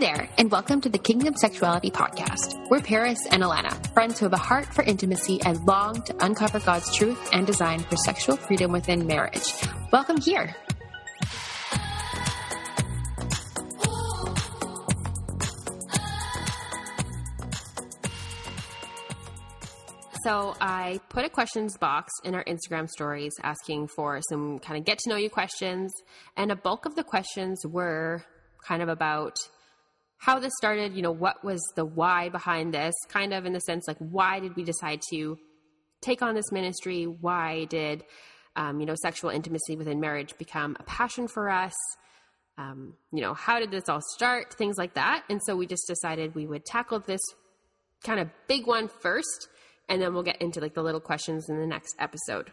there, and welcome to the Kingdom Sexuality Podcast. We're Paris and Alana, friends who have a heart for intimacy and long to uncover God's truth and design for sexual freedom within marriage. Welcome here. So I put a questions box in our Instagram stories asking for some kind of get to know you questions. And a bulk of the questions were kind of about how this started, you know, what was the why behind this, kind of in the sense like, why did we decide to take on this ministry? Why did, um, you know, sexual intimacy within marriage become a passion for us? Um, you know, how did this all start? Things like that. And so we just decided we would tackle this kind of big one first and then we'll get into like the little questions in the next episode.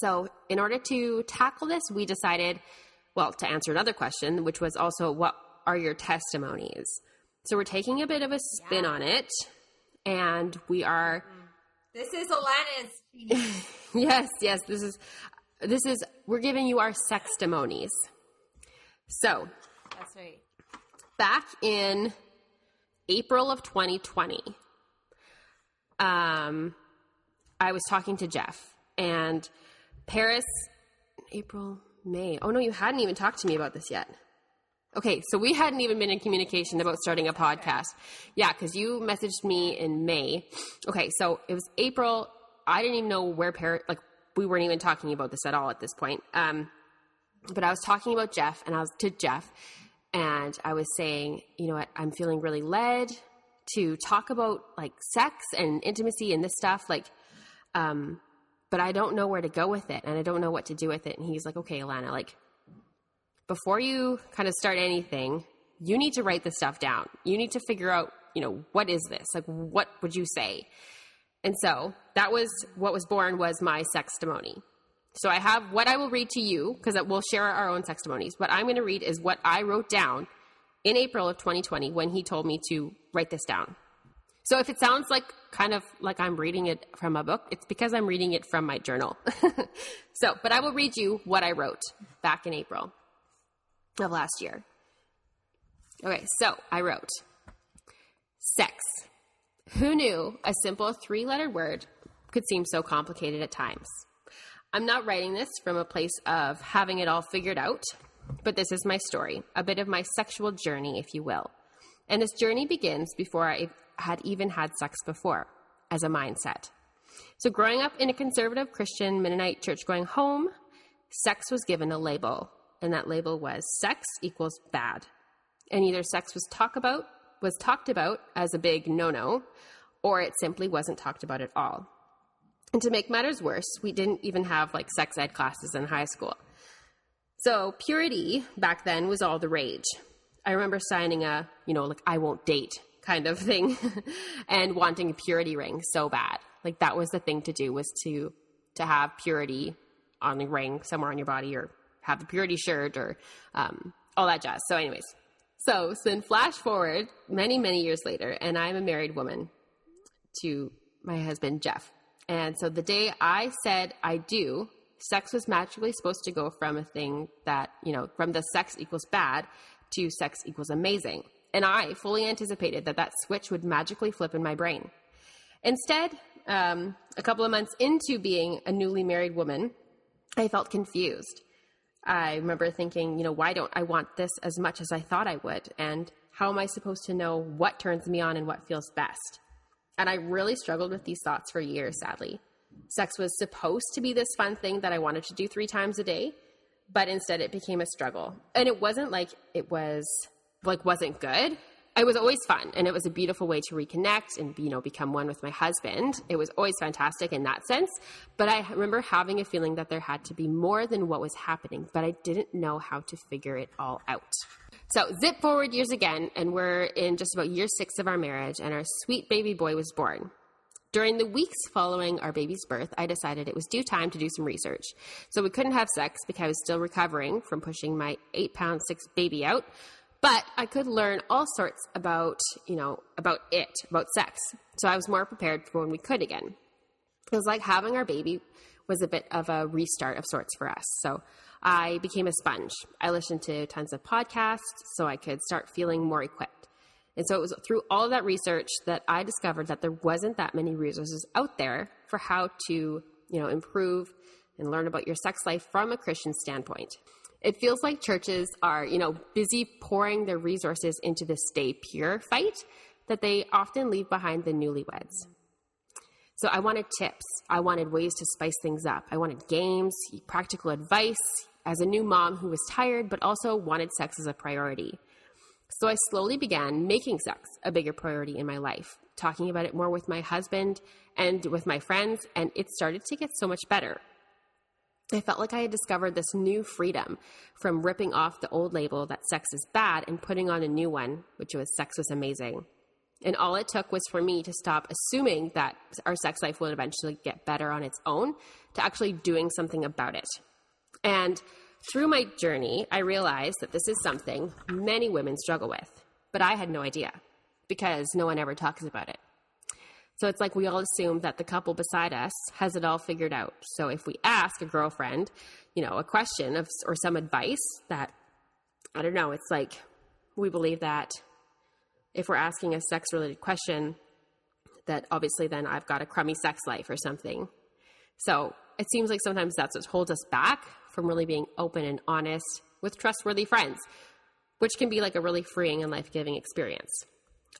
So, in order to tackle this, we decided, well, to answer another question, which was also what are your testimonies? So, we're taking a bit of a spin yeah. on it, and we are. This is Alana's. yes, yes, this is. This is. We're giving you our sex testimonies. So. That's right. Back in April of 2020 um, I was talking to Jeff and Paris, April, May. Oh no, you hadn't even talked to me about this yet. Okay, so we hadn't even been in communication about starting a podcast. Yeah, because you messaged me in May. Okay, so it was April. I didn't even know where Paris, like, we weren't even talking about this at all at this point. Um, but I was talking about Jeff, and I was to Jeff, and I was saying, you know what, I'm feeling really led to talk about like sex and intimacy and this stuff like um but I don't know where to go with it and I don't know what to do with it and he's like okay Alana like before you kind of start anything you need to write this stuff down you need to figure out you know what is this like what would you say and so that was what was born was my sextimony so I have what I will read to you because we'll share our own sextimonies. What I'm going to read is what I wrote down in April of 2020 when he told me to write this down. So if it sounds like kind of like I'm reading it from a book, it's because I'm reading it from my journal. so, but I will read you what I wrote back in April of last year. Okay, so I wrote sex. Who knew a simple three letter word could seem so complicated at times? I'm not writing this from a place of having it all figured out but this is my story, a bit of my sexual journey, if you will. And this journey begins before I had even had sex before, as a mindset. So, growing up in a conservative Christian Mennonite church going home, sex was given a label, and that label was sex equals bad. And either sex was talk about was talked about as a big no-no, or it simply wasn't talked about at all. And to make matters worse, we didn't even have like sex ed classes in high school. So purity back then was all the rage. I remember signing a, you know, like I won't date kind of thing and wanting a purity ring so bad. Like that was the thing to do was to to have purity on the ring somewhere on your body or have the purity shirt or um, all that jazz. So anyways, so then flash forward many, many years later, and I'm a married woman to my husband, Jeff. And so the day I said I do, sex was magically supposed to go from a thing that, you know, from the sex equals bad to sex equals amazing. And I fully anticipated that that switch would magically flip in my brain. Instead, um, a couple of months into being a newly married woman, I felt confused. I remember thinking, you know, why don't I want this as much as I thought I would? And how am I supposed to know what turns me on and what feels best? And I really struggled with these thoughts for years, sadly sex was supposed to be this fun thing that I wanted to do three times a day, but instead it became a struggle. And it wasn't like it was like wasn't good. It was always fun and it was a beautiful way to reconnect and you know become one with my husband. It was always fantastic in that sense, but I remember having a feeling that there had to be more than what was happening, but I didn't know how to figure it all out. So, zip forward years again, and we're in just about year six of our marriage, and our sweet baby boy was born. During the weeks following our baby's birth, I decided it was due time to do some research. So we couldn't have sex because I was still recovering from pushing my eight pound six baby out. But I could learn all sorts about, you know, about it, about sex. So I was more prepared for when we could again. It was like having our baby was a bit of a restart of sorts for us. So I became a sponge. I listened to tons of podcasts so I could start feeling more equipped. And so it was through all that research that I discovered that there wasn't that many resources out there for how to, you know, improve and learn about your sex life from a Christian standpoint. It feels like churches are, you know, busy pouring their resources into the stay pure fight that they often leave behind the newlyweds. So I wanted tips. I wanted ways to spice things up. I wanted games, practical advice as a new mom who was tired but also wanted sex as a priority. So I slowly began making sex a bigger priority in my life, talking about it more with my husband and with my friends, and it started to get so much better. I felt like I had discovered this new freedom from ripping off the old label that sex is bad and putting on a new one, which was sex was amazing. And all it took was for me to stop assuming that our sex life would eventually get better on its own to actually doing something about it. And through my journey, I realized that this is something many women struggle with, but I had no idea because no one ever talks about it. So it's like we all assume that the couple beside us has it all figured out. So if we ask a girlfriend, you know, a question of, or some advice that, I don't know, it's like we believe that if we're asking a sex related question, that obviously then I've got a crummy sex life or something. So it seems like sometimes that's what holds us back from really being open and honest with trustworthy friends, which can be like a really freeing and life giving experience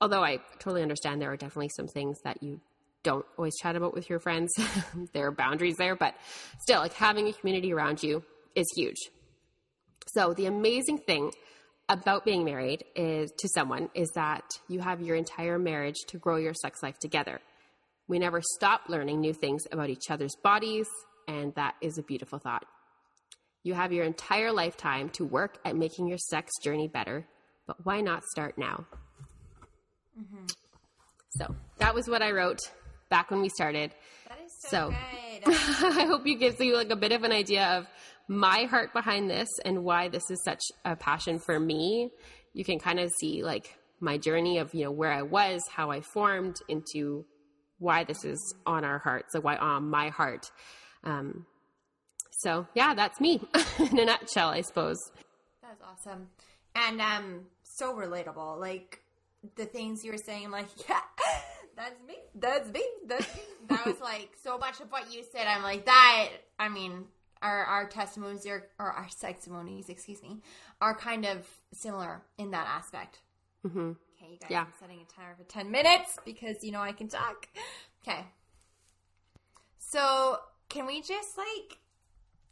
although I totally understand there are definitely some things that you don't always chat about with your friends. there are boundaries there, but still, like having a community around you is huge. So, the amazing thing about being married is to someone is that you have your entire marriage to grow your sex life together. We never stop learning new things about each other's bodies, and that is a beautiful thought. You have your entire lifetime to work at making your sex journey better, but why not start now? Mm-hmm. So that was what I wrote back when we started. That is so, so I hope it gives you like a bit of an idea of my heart behind this and why this is such a passion for me. You can kind of see like my journey of you know where I was, how I formed into why this is on our hearts, like why on my heart. Um, so yeah, that's me in a nutshell, I suppose. That's awesome, and um, so relatable. Like the things you were saying, I'm like, yeah, that's me, that's me, that's me. That was like so much of what you said. I'm like that. I mean, our our testimonies are, or our testimonies, excuse me, are kind of similar in that aspect. Mm-hmm. Okay, you guys. Yeah. I'm setting a timer for ten minutes because you know I can talk. Okay. So can we just like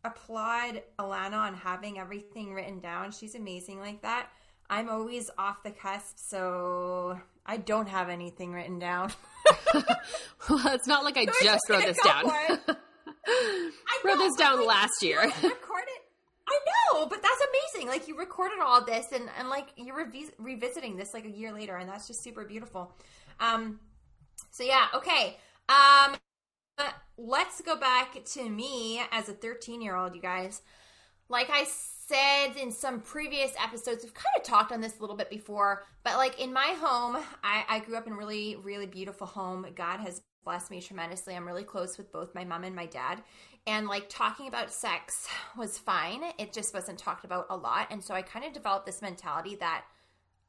applaud Alana on having everything written down? She's amazing like that. I'm always off the cusp, so I don't have anything written down. well, it's not like I just, just wrote this down. I wrote this down last year. Record it. I know, but that's amazing. Like you recorded all this, and and like you're revis- revisiting this like a year later, and that's just super beautiful. Um, so yeah, okay. Um, let's go back to me as a 13 year old, you guys. Like I said in some previous episodes, we've kind of talked on this a little bit before, but like in my home, I, I grew up in really, really beautiful home. God has blessed me tremendously. I'm really close with both my mom and my dad. And like talking about sex was fine. It just wasn't talked about a lot. And so I kind of developed this mentality that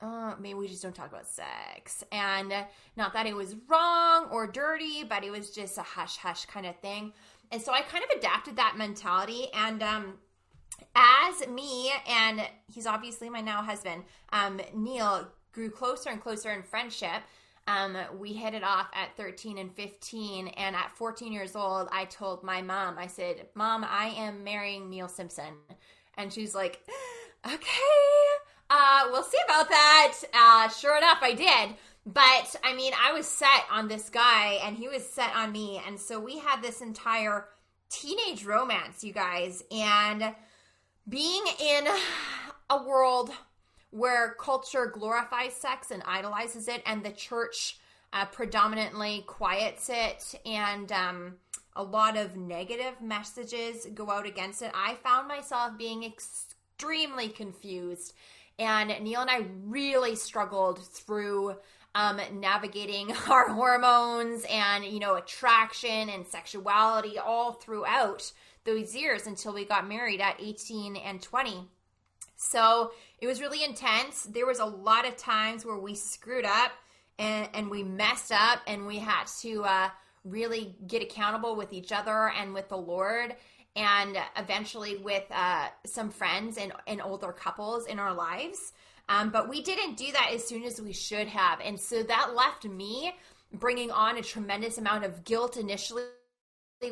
uh, maybe we just don't talk about sex. And not that it was wrong or dirty, but it was just a hush hush kind of thing. And so I kind of adapted that mentality. And um, as me and he's obviously my now husband, um, Neil, grew closer and closer in friendship. Um, we hit it off at 13 and 15. And at 14 years old, I told my mom, I said, Mom, I am marrying Neil Simpson. And she's like, Okay, uh, we'll see about that. Uh, sure enough, I did. But I mean, I was set on this guy and he was set on me. And so we had this entire teenage romance, you guys. And being in a world where culture glorifies sex and idolizes it, and the church uh, predominantly quiets it, and um, a lot of negative messages go out against it, I found myself being extremely confused. And Neil and I really struggled through um, navigating our hormones and, you know, attraction and sexuality all throughout those years until we got married at 18 and 20. So it was really intense. There was a lot of times where we screwed up and, and we messed up and we had to uh, really get accountable with each other and with the Lord and eventually with uh, some friends and, and older couples in our lives. Um, but we didn't do that as soon as we should have. And so that left me bringing on a tremendous amount of guilt initially,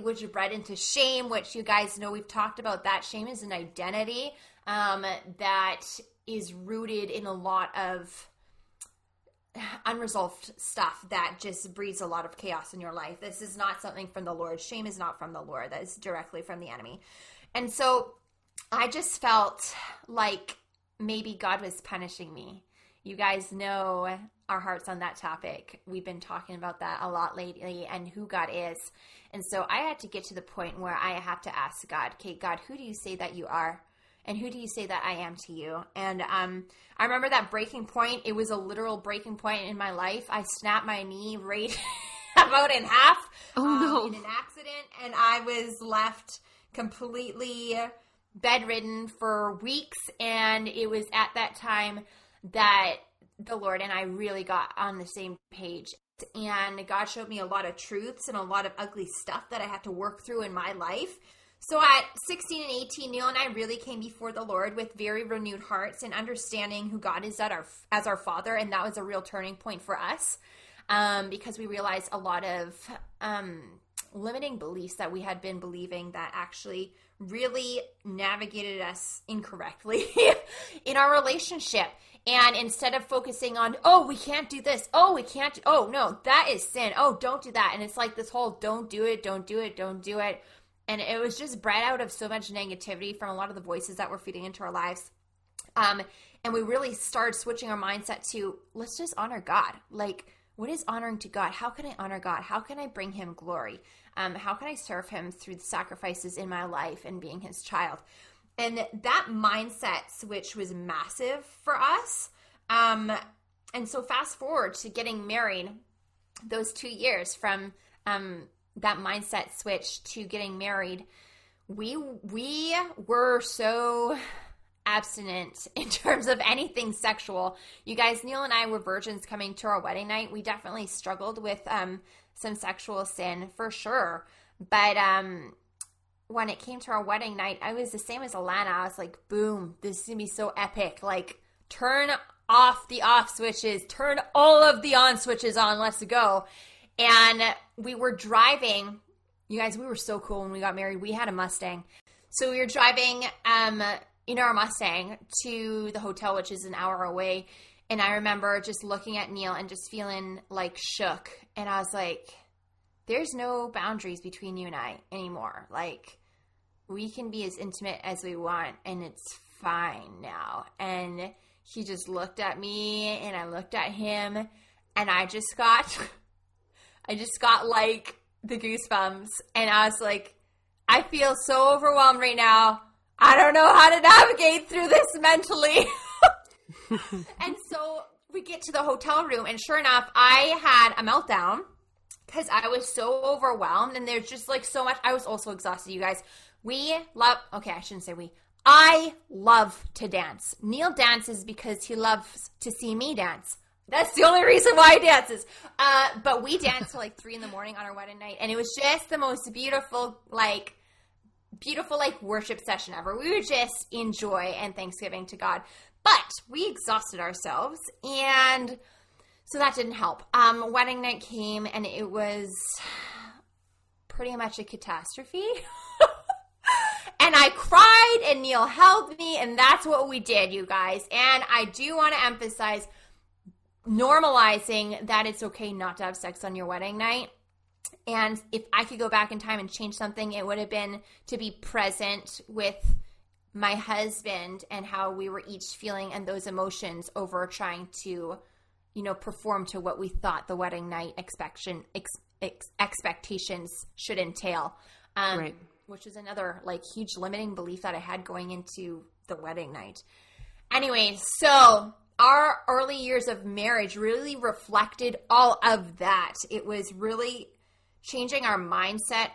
which bred into shame, which you guys know we've talked about that. Shame is an identity um, that is rooted in a lot of unresolved stuff that just breeds a lot of chaos in your life. This is not something from the Lord. Shame is not from the Lord. That is directly from the enemy. And so I just felt like maybe God was punishing me. You guys know our hearts on that topic. We've been talking about that a lot lately and who God is. And so I had to get to the point where I have to ask God, okay, God, who do you say that you are? And who do you say that I am to you? And um, I remember that breaking point. It was a literal breaking point in my life. I snapped my knee right about in half oh, um, no. in an accident, and I was left completely bedridden for weeks. And it was at that time that the Lord and I really got on the same page. And God showed me a lot of truths and a lot of ugly stuff that I had to work through in my life. So at 16 and 18, Neil and I really came before the Lord with very renewed hearts and understanding who God is our, as our Father. And that was a real turning point for us um, because we realized a lot of um, limiting beliefs that we had been believing that actually really navigated us incorrectly in our relationship. And instead of focusing on, oh, we can't do this, oh, we can't, oh, no, that is sin, oh, don't do that. And it's like this whole don't do it, don't do it, don't do it. And it was just bred out of so much negativity from a lot of the voices that were feeding into our lives. Um, and we really started switching our mindset to let's just honor god. Like what is honoring to god? How can i honor god? How can i bring him glory? Um, how can i serve him through the sacrifices in my life and being his child and that mindset switch was massive for us um, and so fast forward to getting married those two years from um, that mindset switch to getting married, we we were so abstinent in terms of anything sexual. You guys, Neil and I were virgins coming to our wedding night. We definitely struggled with um, some sexual sin for sure, but um, when it came to our wedding night, I was the same as Alana. I was like, boom, this is gonna be so epic. Like, turn off the off switches, turn all of the on switches on. Let's go. And we were driving. You guys, we were so cool when we got married. We had a Mustang. So we were driving um, in our Mustang to the hotel, which is an hour away. And I remember just looking at Neil and just feeling like shook. And I was like, there's no boundaries between you and I anymore. Like, we can be as intimate as we want, and it's fine now. And he just looked at me, and I looked at him, and I just got I just got like the goosebumps and I was like, I feel so overwhelmed right now. I don't know how to navigate through this mentally. and so we get to the hotel room, and sure enough, I had a meltdown because I was so overwhelmed, and there's just like so much. I was also exhausted, you guys. We love, okay, I shouldn't say we. I love to dance. Neil dances because he loves to see me dance. That's the only reason why he dances. Uh, but we danced till like three in the morning on our wedding night, and it was just the most beautiful, like, beautiful, like, worship session ever. We were just in joy and Thanksgiving to God. But we exhausted ourselves, and so that didn't help. Um, wedding night came, and it was pretty much a catastrophe. and I cried, and Neil held me, and that's what we did, you guys. And I do want to emphasize normalizing that it's okay not to have sex on your wedding night. And if I could go back in time and change something, it would have been to be present with my husband and how we were each feeling and those emotions over trying to, you know, perform to what we thought the wedding night expectation ex, ex, expectations should entail. Um, right. Which is another like huge limiting belief that I had going into the wedding night. Anyway, so our early years of marriage really reflected all of that. It was really changing our mindset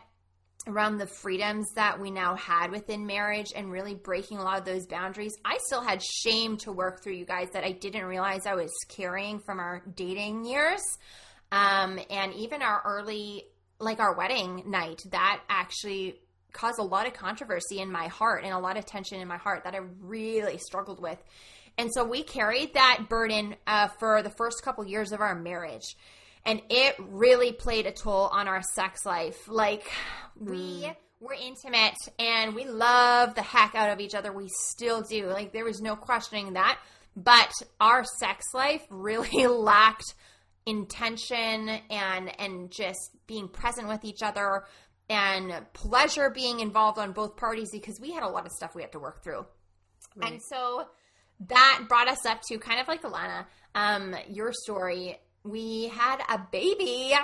around the freedoms that we now had within marriage and really breaking a lot of those boundaries. I still had shame to work through, you guys, that I didn't realize I was carrying from our dating years. Um, and even our early, like our wedding night, that actually caused a lot of controversy in my heart and a lot of tension in my heart that I really struggled with. And so we carried that burden uh, for the first couple years of our marriage. And it really played a toll on our sex life. Like, we mm. were intimate and we love the heck out of each other. We still do. Like, there was no questioning that. But our sex life really lacked intention and and just being present with each other and pleasure being involved on both parties because we had a lot of stuff we had to work through. Right. And so that brought us up to kind of like Alana, um, your story. We had a baby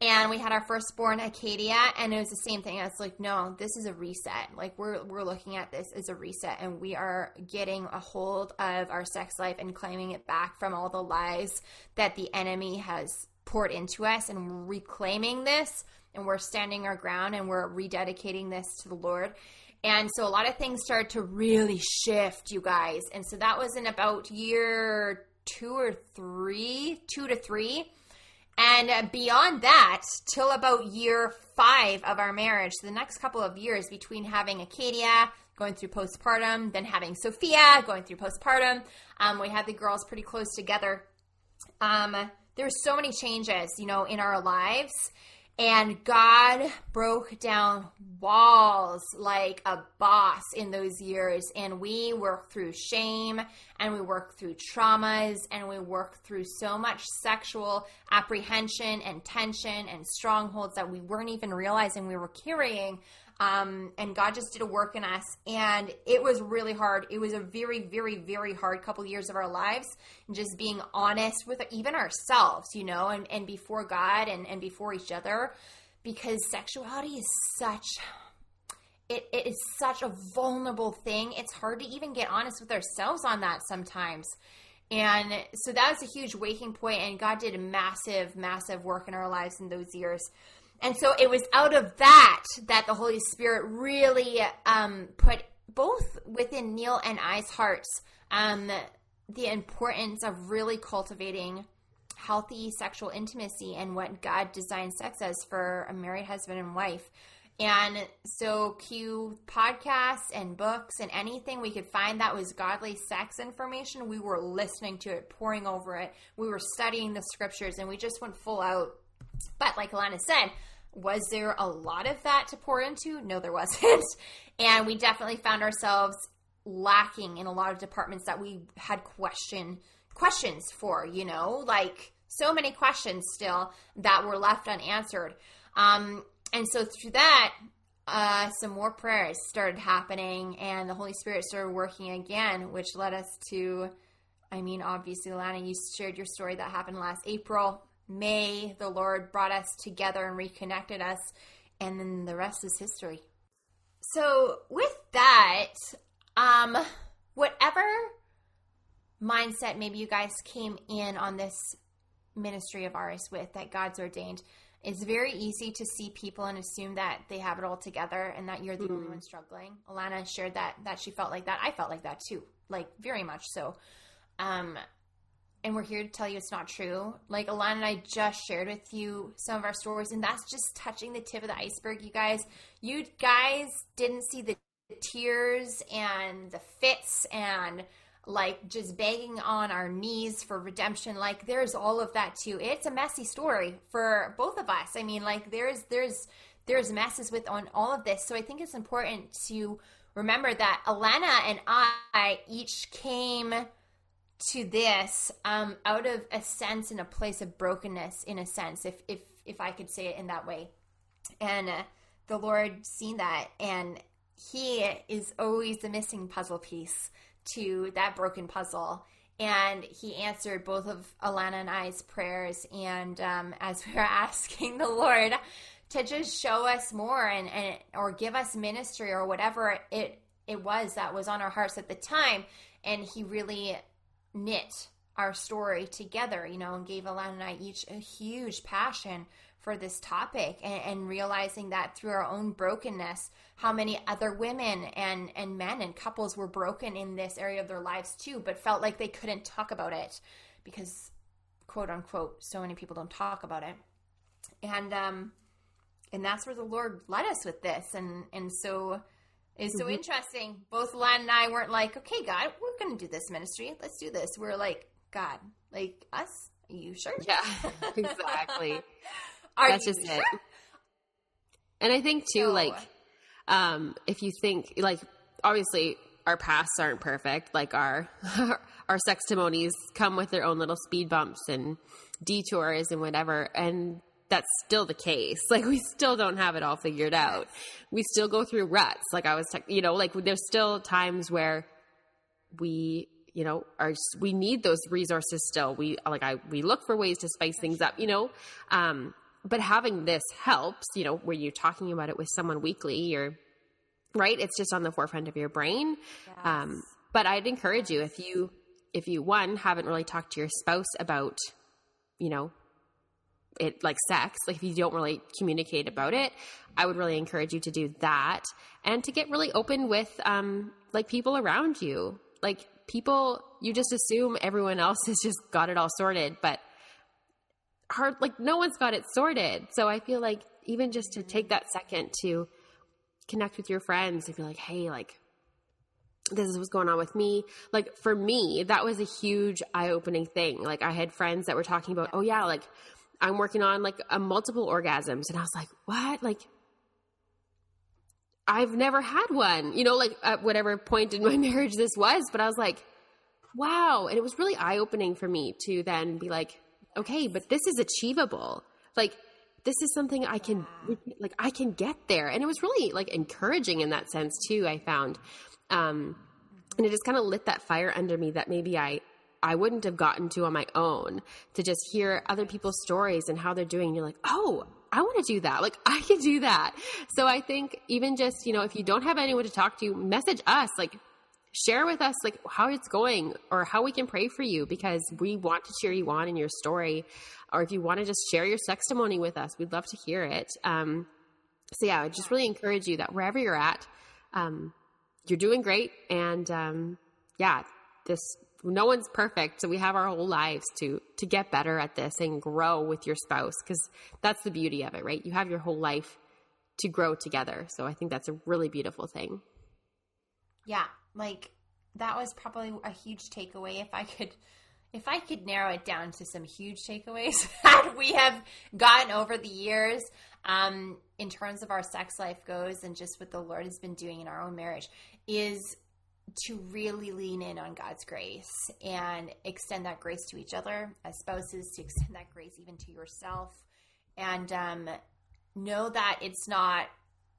and we had our firstborn Acadia, and it was the same thing. I was like, no, this is a reset. Like we're we're looking at this as a reset, and we are getting a hold of our sex life and claiming it back from all the lies that the enemy has poured into us, and reclaiming this, and we're standing our ground, and we're rededicating this to the Lord. And so a lot of things started to really shift, you guys. And so that was in about year two or three, two to three. And beyond that, till about year five of our marriage, the next couple of years between having Acadia, going through postpartum, then having Sophia, going through postpartum, um, we had the girls pretty close together. Um, there were so many changes, you know, in our lives. And God broke down walls like a boss in those years. And we worked through shame and we worked through traumas and we worked through so much sexual apprehension and tension and strongholds that we weren't even realizing we were carrying um, and God just did a work in us, and it was really hard. It was a very, very, very hard couple years of our lives, and just being honest with even ourselves, you know, and, and before God and, and before each other, because sexuality is such it, it is such a vulnerable thing. It's hard to even get honest with ourselves on that sometimes. And so that was a huge waking point, and God did a massive, massive work in our lives in those years. And so it was out of that that the Holy Spirit really um, put both within Neil and I's hearts um, the importance of really cultivating healthy sexual intimacy and what God designed sex as for a married husband and wife. And so, cue podcasts and books and anything we could find that was godly sex information. We were listening to it, pouring over it. We were studying the scriptures, and we just went full out but like Alana said, was there a lot of that to pour into? No, there wasn't. and we definitely found ourselves lacking in a lot of departments that we had question questions for, you know, like so many questions still that were left unanswered. Um, and so through that, uh, some more prayers started happening, and the Holy Spirit started working again, which led us to, I mean, obviously, Lana, you shared your story that happened last April. May the Lord brought us together and reconnected us, and then the rest is history. So, with that, um, whatever mindset maybe you guys came in on this ministry of ours with that God's ordained, it's very easy to see people and assume that they have it all together and that you're the mm. only one struggling. Alana shared that that she felt like that. I felt like that too, like very much so. Um, and we're here to tell you it's not true. Like Alana and I just shared with you some of our stories, and that's just touching the tip of the iceberg, you guys. You guys didn't see the tears and the fits and like just begging on our knees for redemption like there's all of that too it's a messy story for both of us i mean like there's there's there's messes with on all of this so i think it's important to remember that alana and i each came to this um, out of a sense and a place of brokenness in a sense if if if i could say it in that way. And uh, the lord seen that and he is always the missing puzzle piece to that broken puzzle. And he answered both of alana and i's prayers and um, as we were asking the lord to just show us more and, and or give us ministry or whatever it it was that was on our hearts at the time. And he really knit our story together, you know, and gave Alana and I each a huge passion for this topic and, and, realizing that through our own brokenness, how many other women and, and men and couples were broken in this area of their lives too, but felt like they couldn't talk about it because, quote unquote, so many people don't talk about it. And, um, and that's where the Lord led us with this. And, and so it's so mm-hmm. interesting. Both Len and I weren't like, okay, God, we're going to do this ministry. Let's do this. We're like, God, like us? Are you sure? Yeah, exactly. Are That's just sure? it. And I think too, no. like, um, if you think like obviously our pasts aren't perfect, like our our sex testimonies come with their own little speed bumps and detours and whatever, and that's still the case. Like we still don't have it all figured out. We still go through ruts. Like I was, te- you know, like there's still times where we you know are we need those resources still we like i we look for ways to spice things up you know um but having this helps, you know, where you're talking about it with someone weekly or right, it's just on the forefront of your brain. Yes. Um, but I'd encourage you if you if you one haven't really talked to your spouse about, you know, it like sex, like if you don't really communicate about it, I would really encourage you to do that and to get really open with um like people around you. Like people you just assume everyone else has just got it all sorted, but hard like no one's got it sorted. So i feel like even just to take that second to connect with your friends and be like hey like this is what's going on with me. Like for me that was a huge eye-opening thing. Like i had friends that were talking about oh yeah like i'm working on like a multiple orgasms and i was like what like i've never had one you know like at whatever point in my marriage this was but i was like wow and it was really eye-opening for me to then be like okay, but this is achievable. Like, this is something I can, like, I can get there. And it was really like encouraging in that sense too, I found. Um, and it just kind of lit that fire under me that maybe I, I wouldn't have gotten to on my own to just hear other people's stories and how they're doing. You're like, oh, I want to do that. Like I can do that. So I think even just, you know, if you don't have anyone to talk to, message us. Like share with us like how it's going or how we can pray for you because we want to cheer you on in your story or if you want to just share your testimony with us we'd love to hear it um, so yeah i just really encourage you that wherever you're at um, you're doing great and um, yeah this no one's perfect so we have our whole lives to to get better at this and grow with your spouse because that's the beauty of it right? You have your whole life to grow together so i think that's a really beautiful thing. Yeah like that was probably a huge takeaway if I could if I could narrow it down to some huge takeaways that we have gotten over the years um, in terms of our sex life goes and just what the Lord has been doing in our own marriage is to really lean in on God's grace and extend that grace to each other as spouses, to extend that grace even to yourself, and um, know that it's not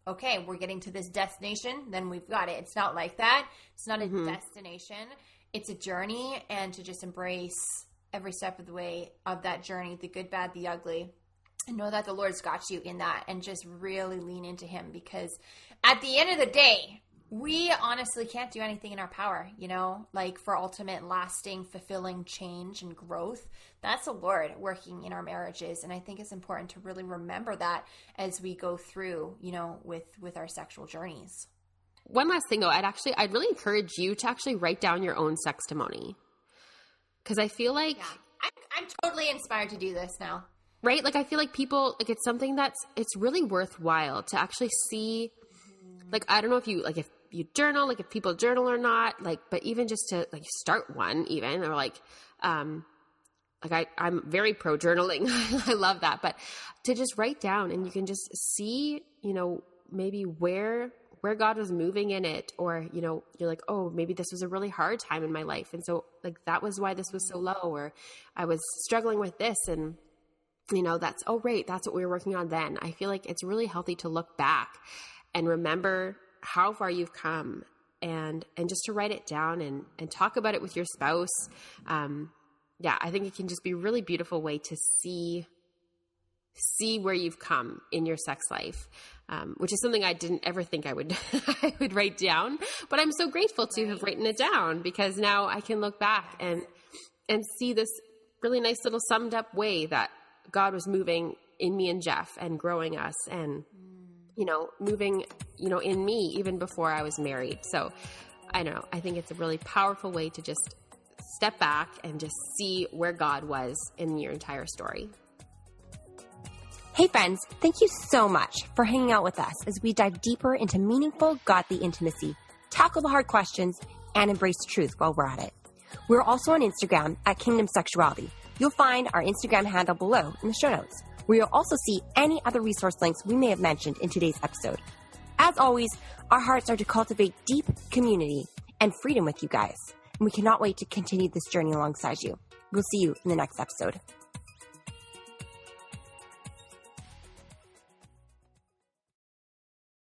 okay, we're getting to this destination, then we've got it. It's not like that. It's not a mm-hmm. destination. It's a journey and to just embrace every step of the way of that journey, the good, bad, the ugly. And know that the Lord's got you in that and just really lean into him because at the end of the day, we honestly can't do anything in our power, you know, like for ultimate, lasting, fulfilling change and growth. That's the Lord working in our marriages, and I think it's important to really remember that as we go through, you know, with with our sexual journeys. One last thing, though, I'd actually, I'd really encourage you to actually write down your own sex testimony because I feel like yeah. I'm, I'm totally inspired to do this now. Right? Like I feel like people like it's something that's it's really worthwhile to actually see like I don't know if you like if you journal, like if people journal or not, like, but even just to like start one, even or like, um, like I, I'm very pro journaling. I love that, but to just write down and you can just see, you know, maybe where where God was moving in it, or you know, you're like, oh, maybe this was a really hard time in my life, and so like that was why this was so low, or I was struggling with this, and you know, that's oh, right, that's what we were working on then. I feel like it's really healthy to look back and remember how far you've come and and just to write it down and and talk about it with your spouse um yeah i think it can just be a really beautiful way to see see where you've come in your sex life um, which is something i didn't ever think i would i would write down but i'm so grateful to have written it down because now i can look back and and see this really nice little summed up way that God was moving in me and Jeff and growing us and you know moving you know in me even before I was married. So I don't know. I think it's a really powerful way to just step back and just see where God was in your entire story. Hey, friends, thank you so much for hanging out with us as we dive deeper into meaningful, godly intimacy, tackle the hard questions, and embrace truth while we're at it. We're also on Instagram at Kingdom Sexuality. You'll find our Instagram handle below in the show notes, where you'll also see any other resource links we may have mentioned in today's episode. As always, our hearts are to cultivate deep community and freedom with you guys, and we cannot wait to continue this journey alongside you. We'll see you in the next episode.